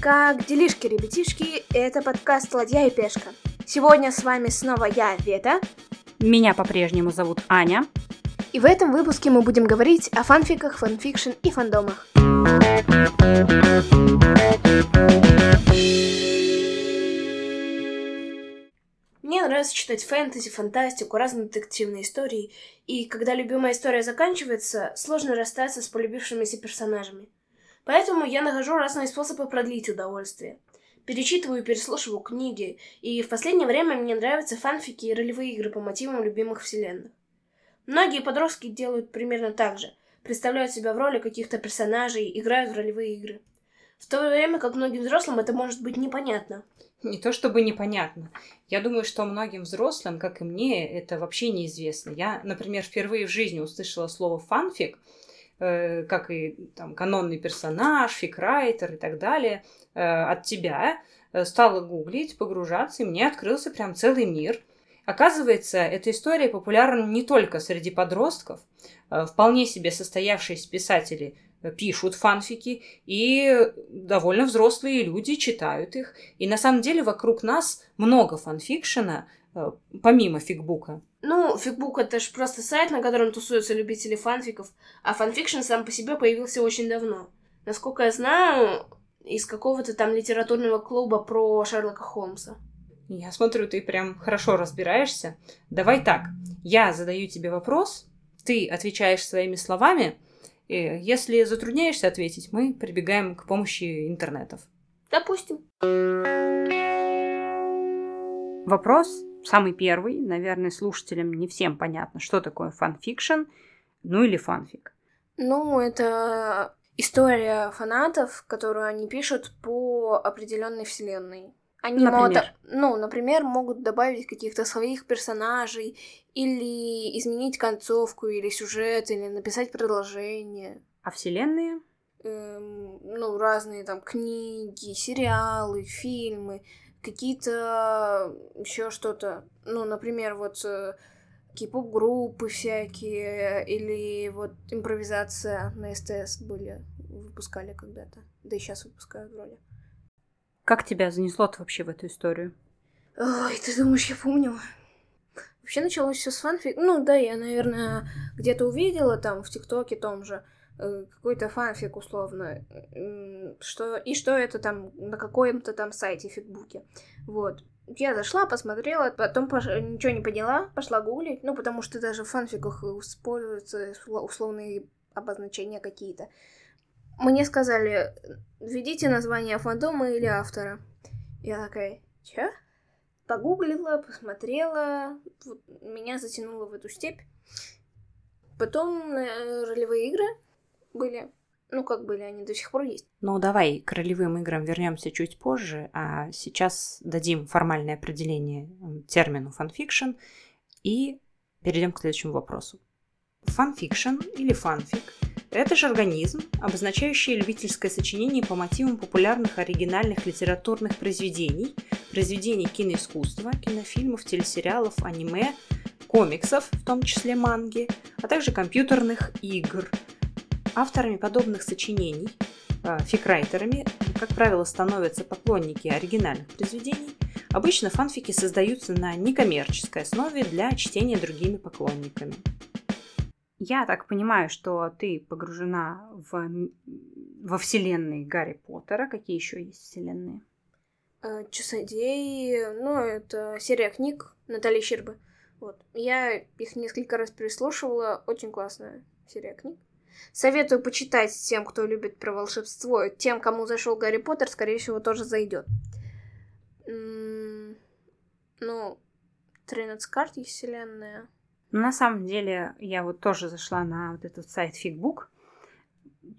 Как делишки, ребятишки? Это подкаст «Ладья и пешка». Сегодня с вами снова я, Вета. Меня по-прежнему зовут Аня. И в этом выпуске мы будем говорить о фанфиках, fanfiction и фандомах. Нравится читать фэнтези, фантастику, разные детективные истории, и когда любимая история заканчивается, сложно расстаться с полюбившимися персонажами – Поэтому я нахожу разные способы продлить удовольствие. Перечитываю и переслушиваю книги, и в последнее время мне нравятся фанфики и ролевые игры по мотивам любимых вселенных. Многие подростки делают примерно так же. Представляют себя в роли каких-то персонажей, играют в ролевые игры. В то время как многим взрослым это может быть непонятно. Не то чтобы непонятно. Я думаю, что многим взрослым, как и мне, это вообще неизвестно. Я, например, впервые в жизни услышала слово фанфик – Э, как и там, канонный персонаж, фикрайтер и так далее, э, от тебя, э, стала гуглить, погружаться, и мне открылся прям целый мир. Оказывается, эта история популярна не только среди подростков. Вполне себе состоявшиеся писатели пишут фанфики, и довольно взрослые люди читают их. И на самом деле вокруг нас много фанфикшена, помимо фигбука. Ну, фикбук это же просто сайт, на котором тусуются любители фанфиков, а fanfiction сам по себе появился очень давно. Насколько я знаю, из какого-то там литературного клуба про Шерлока Холмса. Я смотрю, ты прям хорошо разбираешься. Давай так, я задаю тебе вопрос, ты отвечаешь своими словами, если затрудняешься ответить, мы прибегаем к помощи интернетов. Допустим. Вопрос самый первый, наверное, слушателям не всем понятно, что такое fanfiction, ну или фанфик. Ну, это история фанатов, которую они пишут по определенной вселенной. Они например? могут, ну, например, могут добавить каких-то своих персонажей, или изменить концовку, или сюжет, или написать продолжение. А вселенные? Эм, ну, разные там книги, сериалы, фильмы какие-то еще что-то, ну, например, вот э, кей-поп группы всякие, или вот импровизация на СТС были, выпускали когда-то, да и сейчас выпускают вроде. Как тебя занесло вообще в эту историю? Ой, ты думаешь, я помню? Вообще началось все с фанфик. Ну да, я, наверное, где-то увидела там в ТикТоке том же, Э, какой-то фанфик условно, что, и что это там на каком-то там сайте, фигбуке. Вот. Я зашла, посмотрела, потом пош... ничего не поняла, пошла гуглить, ну, потому что даже в фанфиках используются условные обозначения какие-то. Мне сказали, введите название фандома или автора. Я такая, чё? Погуглила, посмотрела, вот, меня затянуло в эту степь. Потом э, ролевые игры, были. Ну, как были, они до сих пор есть. Ну, давай к ролевым играм вернемся чуть позже, а сейчас дадим формальное определение термину фанфикшн и перейдем к следующему вопросу. Фанфикшн или фанфик – это жаргонизм, обозначающий любительское сочинение по мотивам популярных оригинальных литературных произведений, произведений киноискусства, кинофильмов, телесериалов, аниме, комиксов, в том числе манги, а также компьютерных игр – Авторами подобных сочинений, а, фикрайтерами, как правило, становятся поклонники оригинальных произведений. Обычно фанфики создаются на некоммерческой основе для чтения другими поклонниками. Я так понимаю, что ты погружена в, во вселенной Гарри Поттера. Какие еще есть вселенные? Э, Часодей, ну, это серия книг Натальи Щербы. Вот. Я их несколько раз переслушивала. Очень классная серия книг. Советую почитать тем, кто любит про волшебство. Тем, кому зашел Гарри Поттер, скорее всего, тоже зайдет. Ну, 13 карт есть вселенная. Ну, на самом деле, я вот тоже зашла на вот этот сайт Фигбук.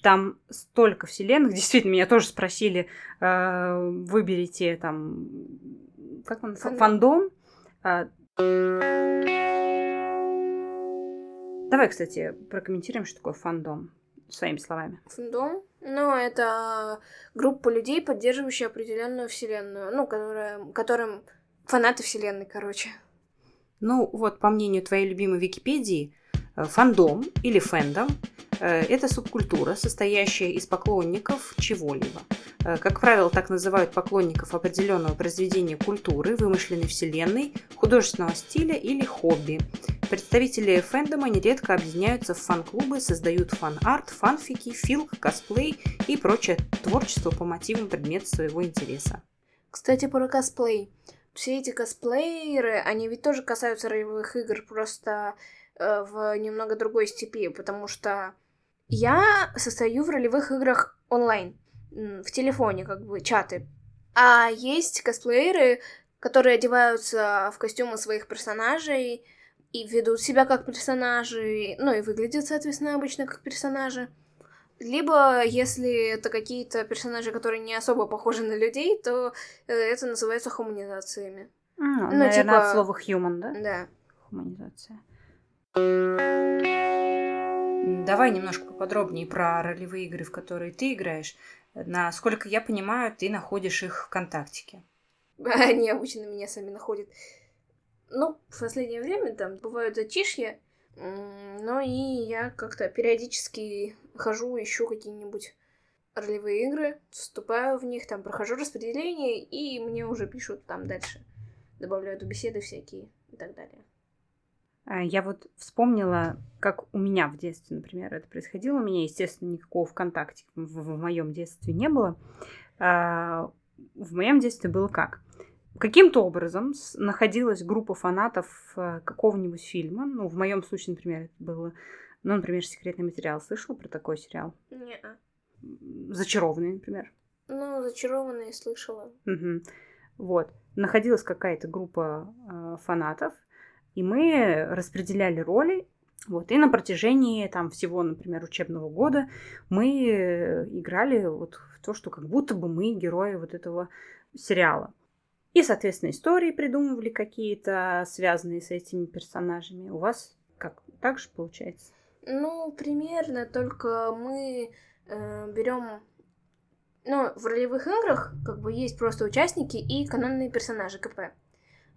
Там столько вселенных. Действительно, меня тоже спросили, э, выберите там, как он, фандом. фандом. Э, Давай, кстати, прокомментируем, что такое фандом своими словами. Фандом? Ну, это группа людей, поддерживающая определенную вселенную, ну, которая, которым фанаты вселенной, короче. Ну вот, по мнению твоей любимой Википедии, э, фандом или фэндом э, – это субкультура, состоящая из поклонников чего-либо. Э, как правило, так называют поклонников определенного произведения культуры, вымышленной вселенной, художественного стиля или хобби. Представители фэндома нередко объединяются в фан-клубы, создают фан-арт, фанфики, филк, косплей и прочее творчество по мотивам предмета своего интереса. Кстати, про косплей все эти косплееры, они ведь тоже касаются ролевых игр, просто э, в немного другой степи, потому что я состою в ролевых играх онлайн, в телефоне, как бы, чаты. А есть косплееры, которые одеваются в костюмы своих персонажей и ведут себя как персонажи, ну и выглядят, соответственно, обычно как персонажи. Либо, если это какие-то персонажи, которые не особо похожи на людей, то э, это называется хуманизациями. А, ну, наверное, типа... от слова human, да? Да. Хуманизация. Давай немножко поподробнее про ролевые игры, в которые ты играешь. Насколько я понимаю, ты находишь их ВКонтактике. Они обычно меня сами находят. Ну, в последнее время там бывают затишья, ну и я как-то периодически хожу, ищу какие-нибудь ролевые игры, вступаю в них, там прохожу распределение, и мне уже пишут там дальше. Добавляют беседы всякие и так далее. А, я вот вспомнила, как у меня в детстве, например, это происходило. У меня, естественно, никакого ВКонтакте в, в моем детстве не было. А, в моем детстве было как? Каким-то образом находилась группа фанатов э, какого-нибудь фильма. Ну, в моем случае, например, это было, ну, например, секретный материал. Слышал про такой сериал? Не. Зачарованный, например. Ну, зачарованный слышала. Угу. Вот. Находилась какая-то группа э, фанатов, и мы распределяли роли. Вот, и на протяжении там всего, например, учебного года мы э, играли вот в то, что как будто бы мы герои вот этого сериала. И, соответственно, истории придумывали какие-то, связанные с этими персонажами. У вас как так же получается? Ну, примерно, только мы э, берем. Ну, в ролевых играх как бы есть просто участники и канонные персонажи КП.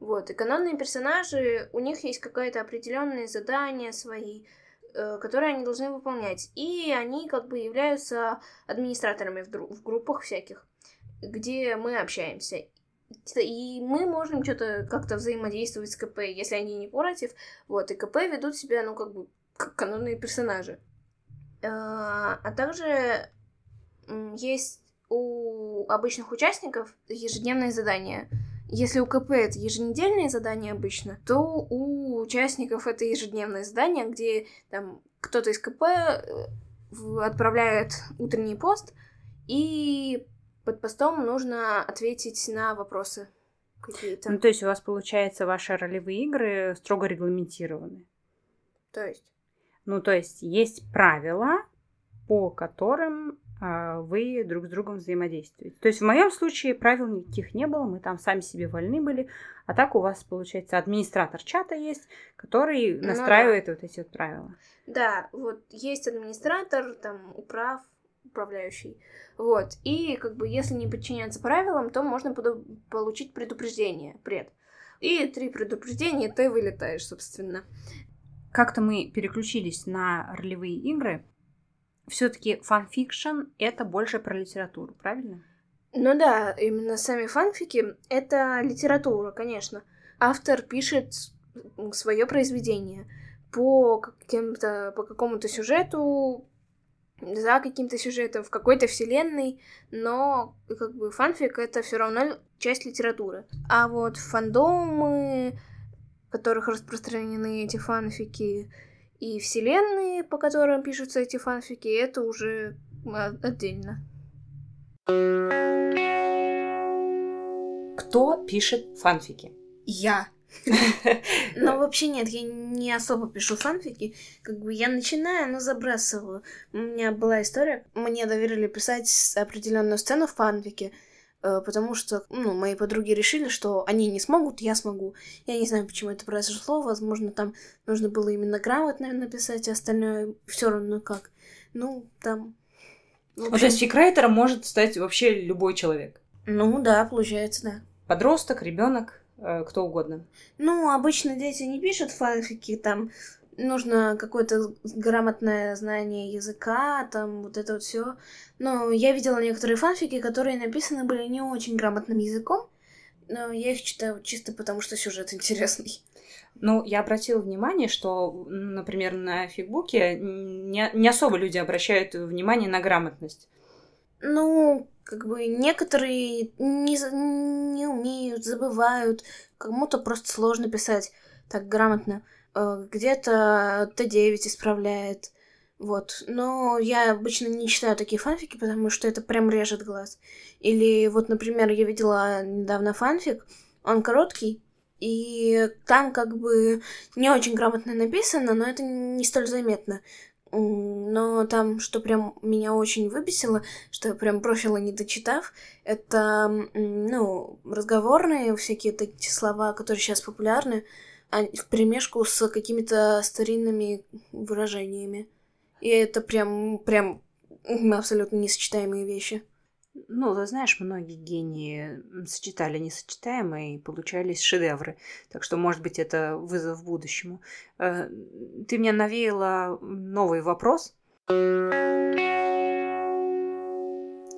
Вот, и канонные персонажи, у них есть какое-то определенные задания свои, э, которые они должны выполнять. И они как бы являются администраторами в, в группах всяких, где мы общаемся. И мы можем что-то как-то взаимодействовать с КП, если они не против. Вот, и КП ведут себя, ну, как бы, как канонные персонажи. А, а также есть у обычных участников ежедневные задания. Если у КП это еженедельные задания обычно, то у участников это ежедневное задание, где там кто-то из КП э, отправляет утренний пост, и под постом нужно ответить на вопросы какие-то. Ну, то есть у вас, получается, ваши ролевые игры строго регламентированы? То есть? Ну, то есть есть правила, по которым а, вы друг с другом взаимодействуете. То есть в моем случае правил никаких не было, мы там сами себе вольны были, а так у вас, получается, администратор чата есть, который ну, настраивает да. вот эти вот правила. Да, вот есть администратор, там, управ, управляющий. Вот. И как бы если не подчиняться правилам, то можно получить предупреждение, пред. И три предупреждения, ты вылетаешь, собственно. Как-то мы переключились на ролевые игры. Все-таки фанфикшн это больше про литературу, правильно? Ну да, именно сами фанфики это литература, конечно. Автор пишет свое произведение по каким-то по какому-то сюжету, за каким-то сюжетом в какой-то вселенной, но как бы фанфик это все равно часть литературы. А вот фандомы, в которых распространены эти фанфики, и вселенные, по которым пишутся эти фанфики, это уже отдельно. Кто пишет фанфики? Я. Но вообще нет, я не особо пишу фанфики. Как бы я начинаю, но забрасываю. У меня была история, мне доверили писать определенную сцену в фанфике, э, потому что, ну, мои подруги решили, что они не смогут, я смогу. Я не знаю, почему это произошло, возможно, там нужно было именно грамотно написать, а остальное все равно как. Ну, там... Общем... Ну, то есть фикрайтером может стать вообще любой человек? Ну, да, получается, да. Подросток, ребенок, кто угодно. Ну, обычно дети не пишут фанфики, там нужно какое-то грамотное знание языка, там вот это вот все. Но я видела некоторые фанфики, которые написаны были не очень грамотным языком, но я их читаю чисто потому, что сюжет интересный. Ну, я обратила внимание, что, например, на фигбуке не, не особо люди обращают внимание на грамотность. Ну, как бы некоторые не, не умеют, забывают, кому-то просто сложно писать так грамотно. Э, где-то Т9 исправляет. Вот. Но я обычно не читаю такие фанфики, потому что это прям режет глаз. Или вот, например, я видела недавно фанфик, он короткий, и там как бы не очень грамотно написано, но это не столь заметно. Но там, что прям меня очень выбесило, что я прям бросила, не дочитав, это, ну, разговорные всякие такие слова, которые сейчас популярны, а в перемешку с какими-то старинными выражениями. И это прям, прям абсолютно несочетаемые вещи. Ну, ты знаешь, многие гении сочетали несочетаемые и получались шедевры. Так что, может быть, это вызов будущему. Э, ты мне навеяла новый вопрос.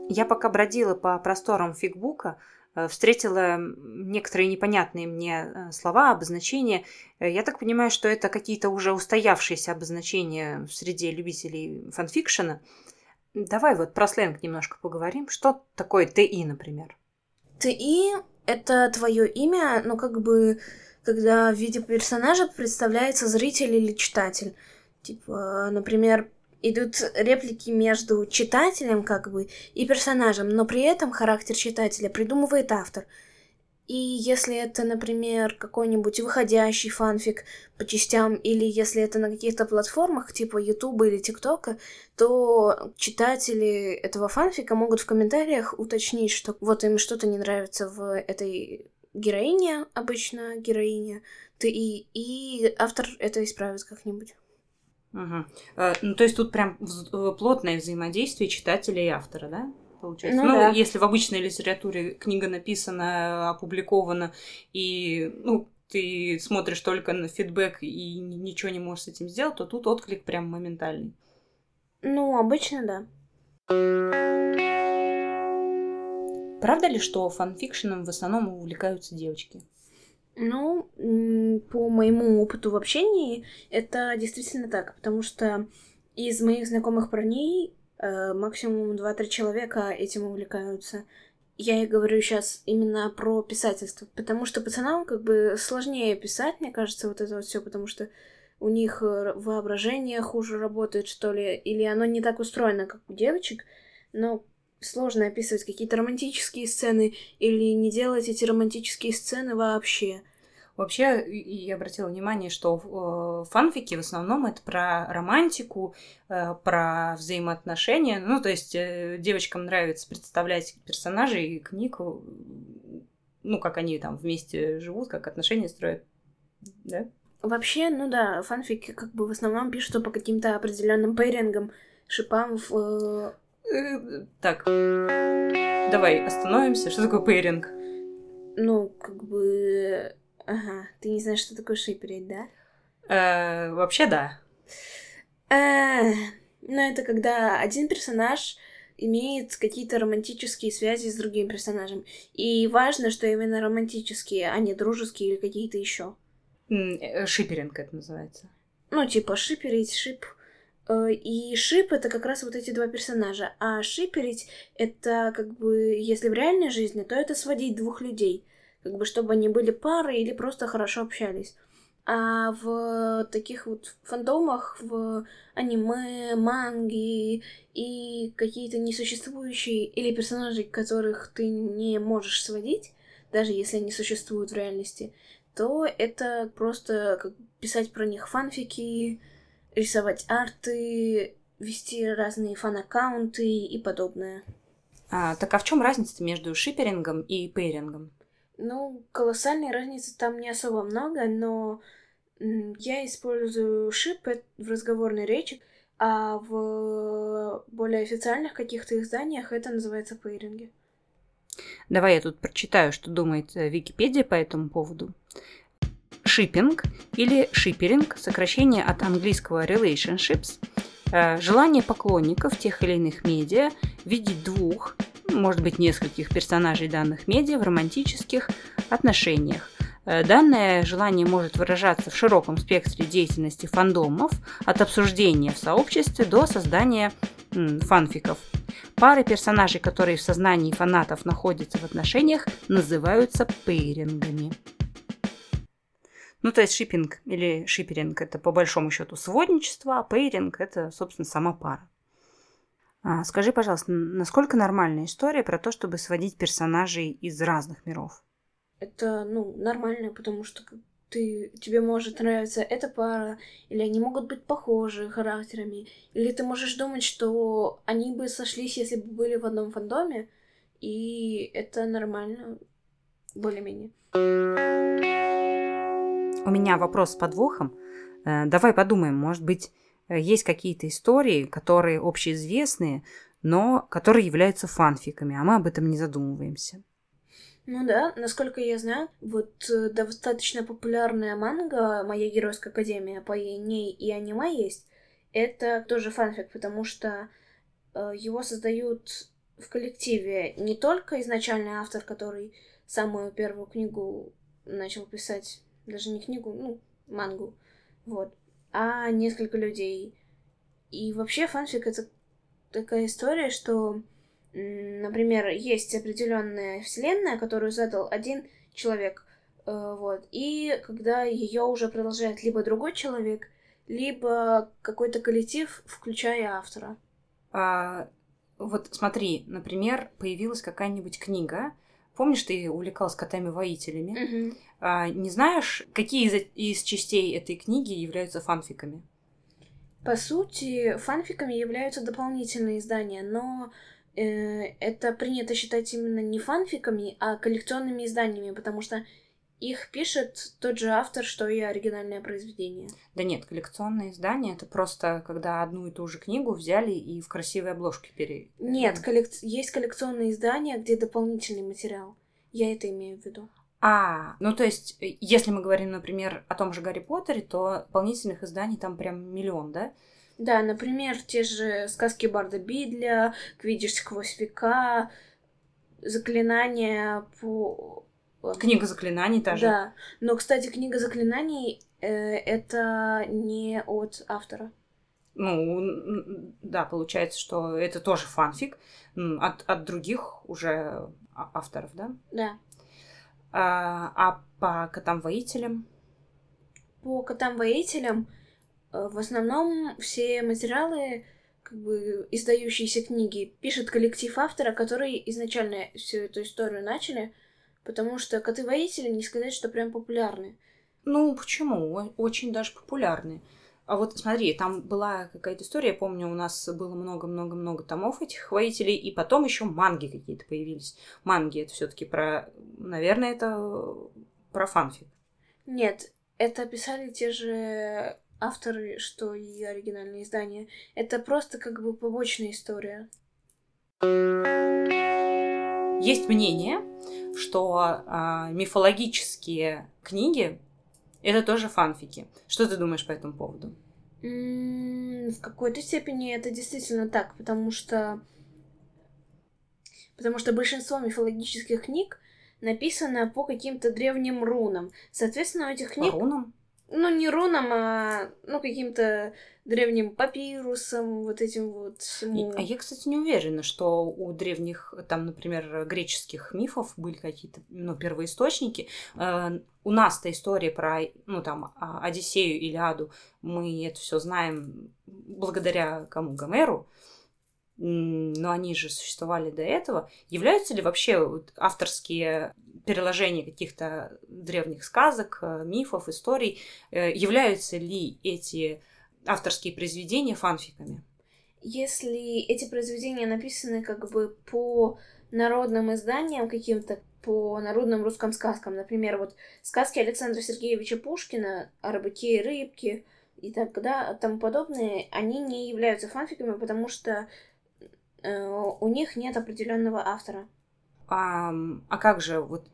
Я пока бродила по просторам фигбука, Э, встретила некоторые непонятные мне э, слова, обозначения. Я так понимаю, что это какие-то уже устоявшиеся обозначения среди любителей фанфикшена. Давай вот про сленг немножко поговорим. Что такое ТИ, например? ТИ — это твое имя, но как бы когда в виде персонажа представляется зритель или читатель. Типа, например, идут реплики между читателем, как бы, и персонажем, но при этом характер читателя придумывает автор. И если это, например, какой-нибудь выходящий фанфик по частям, или если это на каких-то платформах, типа Ютуба или ТикТока, то читатели этого фанфика могут в комментариях уточнить, что вот им что-то не нравится в этой героине, обычно героине, ты и, и автор это исправит как-нибудь. Угу. Ну, то есть тут прям э, плотное взаимодействие читателя и автора, да? Получается. Ну, ну да. если в обычной литературе книга написана, опубликована, и ну, ты смотришь только на фидбэк и ничего не можешь с этим сделать, то тут отклик прям моментальный. Ну, обычно да. Правда ли, что фанфикшеном в основном увлекаются девочки? Ну, по моему опыту в общении, это действительно так, потому что из моих знакомых парней максимум 2-3 человека этим увлекаются. Я и говорю сейчас именно про писательство, потому что пацанам как бы сложнее писать, мне кажется, вот это вот все, потому что у них э, воображение хуже работает, что ли, или оно не так устроено, как у девочек, но сложно описывать какие-то романтические сцены или не делать эти романтические сцены вообще. Вообще, я обратила внимание, что э, фанфики в основном это про романтику, э, про взаимоотношения. Ну, то есть э, девочкам нравится представлять персонажей книг, ну, как они там вместе живут, как отношения строят, да? Вообще, ну да, фанфики как бы в основном пишутся по каким-то определенным пейрингам, шипам в так, давай остановимся. Что такое пейринг? Ну, как бы... Ага, ты не знаешь, что такое шиперить, да? Э, вообще, да. Э, ну, это когда один персонаж имеет какие-то романтические связи с другим персонажем. И важно, что именно романтические, а не дружеские или какие-то еще. Э, шиперинг это называется. Ну, типа шиперить, шип. Э, и шип это как раз вот эти два персонажа. А шиперить это как бы, если в реальной жизни, то это сводить двух людей. Как бы, чтобы они были парой или просто хорошо общались. А в таких вот фандомах, в аниме, манги и какие-то несуществующие или персонажи, которых ты не можешь сводить, даже если они существуют в реальности, то это просто как писать про них фанфики, рисовать арты, вести разные фан-аккаунты и подобное. А, так а в чем разница между шиперингом и пейрингом? Ну, колоссальной разницы там не особо много, но я использую шип в разговорной речи, а в более официальных каких-то изданиях это называется пейринги. Давай я тут прочитаю, что думает э, Википедия по этому поводу. Шиппинг или шиперинг, сокращение от английского relationships, э, желание поклонников тех или иных медиа видеть двух, может быть, нескольких персонажей данных медиа в романтических отношениях. Э, данное желание может выражаться в широком спектре деятельности фандомов, от обсуждения в сообществе до создания м, фанфиков. Пары персонажей, которые в сознании фанатов находятся в отношениях, называются пейрингами. Ну, то есть шиппинг или шиперинг – это по большому счету сводничество, а пейринг – это, собственно, сама пара. А, скажи, пожалуйста, насколько нормальная история про то, чтобы сводить персонажей из разных миров? Это, ну, нормально, потому что ты, тебе может нравиться эта пара, или они могут быть похожи характерами, или ты можешь думать, что они бы сошлись, если бы были в одном фандоме, и это нормально, более-менее. У меня вопрос с подвохом. Э, давай подумаем, может быть, есть какие-то истории, которые общеизвестные, но которые являются фанфиками, а мы об этом не задумываемся. Ну да, насколько я знаю, вот э, достаточно популярная манга «Моя геройская академия» по ней и аниме есть. Это тоже фанфик, потому что э, его создают в коллективе не только изначальный автор, который самую первую книгу начал писать даже не книгу, ну, мангу, вот, а несколько людей. И вообще фанфик это такая история, что, например, есть определенная вселенная, которую задал один человек, э, вот, и когда ее уже продолжает либо другой человек, либо какой-то коллектив, включая автора. А, вот смотри, например, появилась какая-нибудь книга, Помнишь, ты увлекалась котами-воителями? Угу. А, не знаешь, какие из, из частей этой книги являются фанфиками? По сути, фанфиками являются дополнительные издания, но э, это принято считать именно не фанфиками, а коллекционными изданиями, потому что их пишет тот же автор, что и оригинальное произведение. Да нет, коллекционные издания это просто когда одну и ту же книгу взяли и в красивой обложке пере... Нет, коллек... есть коллекционные издания, где дополнительный материал. Я это имею в виду. А, ну то есть, э, если мы говорим, например, о том же Гарри Поттере, то дополнительных изданий там прям миллион, да? Да, например, те же сказки Барда Бидля, Квидиш сквозь века, заклинания по Книга заклинаний та же. Да. Но, кстати, книга заклинаний э, это не от автора. Ну, да, получается, что это тоже фанфик от, от других уже а, авторов, да? Да. А, а по котам-воителям? По котам-воителям э, в основном все материалы, как бы издающиеся книги, пишет коллектив автора, который изначально всю эту историю начали. Потому что коты-воители не сказать, что прям популярны. Ну, почему? Очень даже популярны. А вот смотри, там была какая-то история, я помню, у нас было много-много-много томов этих воителей, и потом еще манги какие-то появились. Манги это все-таки про, наверное, это про фанфик. Нет, это писали те же авторы, что и оригинальные издания. Это просто как бы побочная история. Есть мнение, что а, мифологические книги это тоже фанфики. Что ты думаешь по этому поводу? В какой-то степени это действительно так, потому что потому что большинство мифологических книг написано по каким-то древним рунам. Соответственно, у этих книг... По рунам? Ну, не рунам, а ну, каким-то древним папирусом, вот этим вот всему. А я, кстати, не уверена, что у древних, там, например, греческих мифов были какие-то, ну, первоисточники. Э, у нас-то история про, ну, там, а, Одиссею или Аду, мы это все знаем благодаря кому? Гомеру. Но они же существовали до этого. Являются ли вообще авторские переложения каких-то древних сказок, э, мифов, историй, э, являются ли эти авторские произведения фанфиками. Если эти произведения написаны как бы по народным изданиям каким-то, по народным русским сказкам, например, вот сказки Александра Сергеевича Пушкина о рыбаке и рыбке и так далее, тому подобное, они не являются фанфиками, потому что э, у них нет определенного автора. А, а как же вот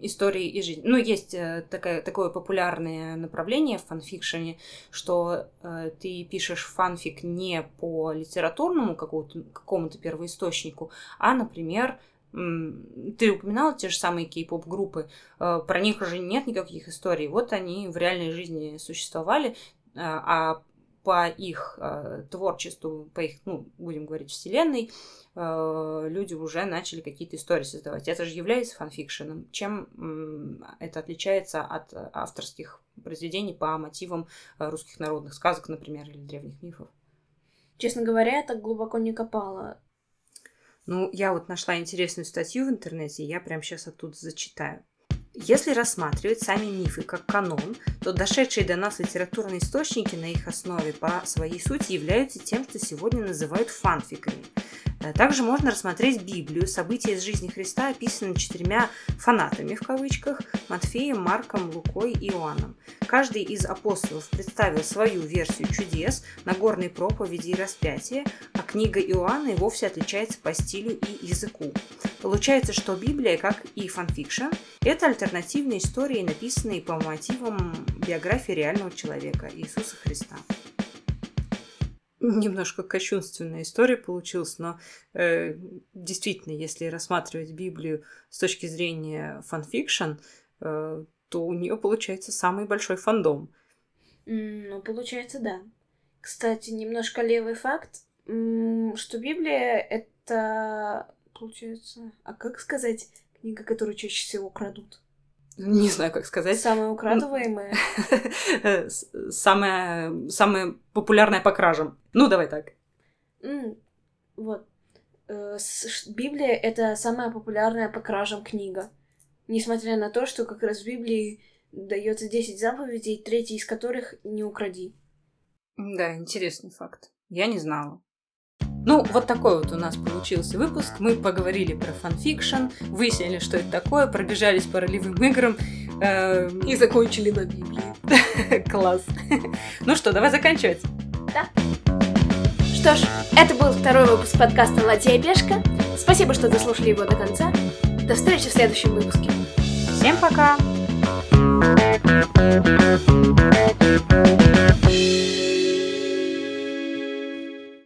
истории и жизнь. Ну, есть э, такое, такое популярное направление в фанфикшене, что э, ты пишешь фанфик не по литературному какому-то первоисточнику, а, например, ты упоминала те же самые кей-поп группы, э, про них уже нет никаких историй. Вот они в реальной жизни существовали, э, а по их э, творчеству, по их, ну, будем говорить, вселенной, э, люди уже начали какие-то истории создавать. Это же является фанфикшеном. Чем э, это отличается от авторских произведений по мотивам э, русских народных сказок, например, или древних мифов? Честно говоря, я так глубоко не копала. Ну, я вот нашла интересную статью в интернете, и я прямо сейчас оттуда зачитаю. Если рассматривать сами мифы как канон, то дошедшие до нас литературные источники на их основе по своей сути являются тем, что сегодня называют фанфиками. Э, также можно рассмотреть Библию, события из жизни Христа, описанные четырьмя «фанатами» в кавычках – Матфеем, Марком, Лукой и Иоанном. Каждый из апостолов представил свою версию чудес, Нагорной проповеди и распятия, а книга Иоанна и вовсе отличается по стилю и языку. Получается, что Библия, как и фанфикшн, это альтернативные истории, написанные по мотивам биографии реального человека Иисуса Христа немножко кощунственная история получилась, но э, действительно, если рассматривать Библию с точки зрения фанфикшн, э, то у нее получается самый большой фандом. Ну, получается, да. Кстати, немножко левый факт, что Библия это, получается, а как сказать, книга, которую чаще всего крадут? Не знаю, как сказать. Самые украдываемые. Самая, самая популярная по кражам. Ну, давай так. Вот. Э, Библия — это самая популярная по кражам книга. Несмотря на то, что как раз в Библии дается 10 заповедей, третий из которых «не укради». Да, интересный факт. Я не знала. Ну, вот такой вот у нас получился выпуск. Мы поговорили про фанфикшн, выяснили, что это такое, пробежались по ролевым играм. Э, И закончили на Библии. Класс. Ну что, давай заканчивать. Да. Что ж, это был второй выпуск подкаста «Ладья и пешка». Спасибо, что дослушали его до конца. До встречи в следующем выпуске. Всем пока! thank you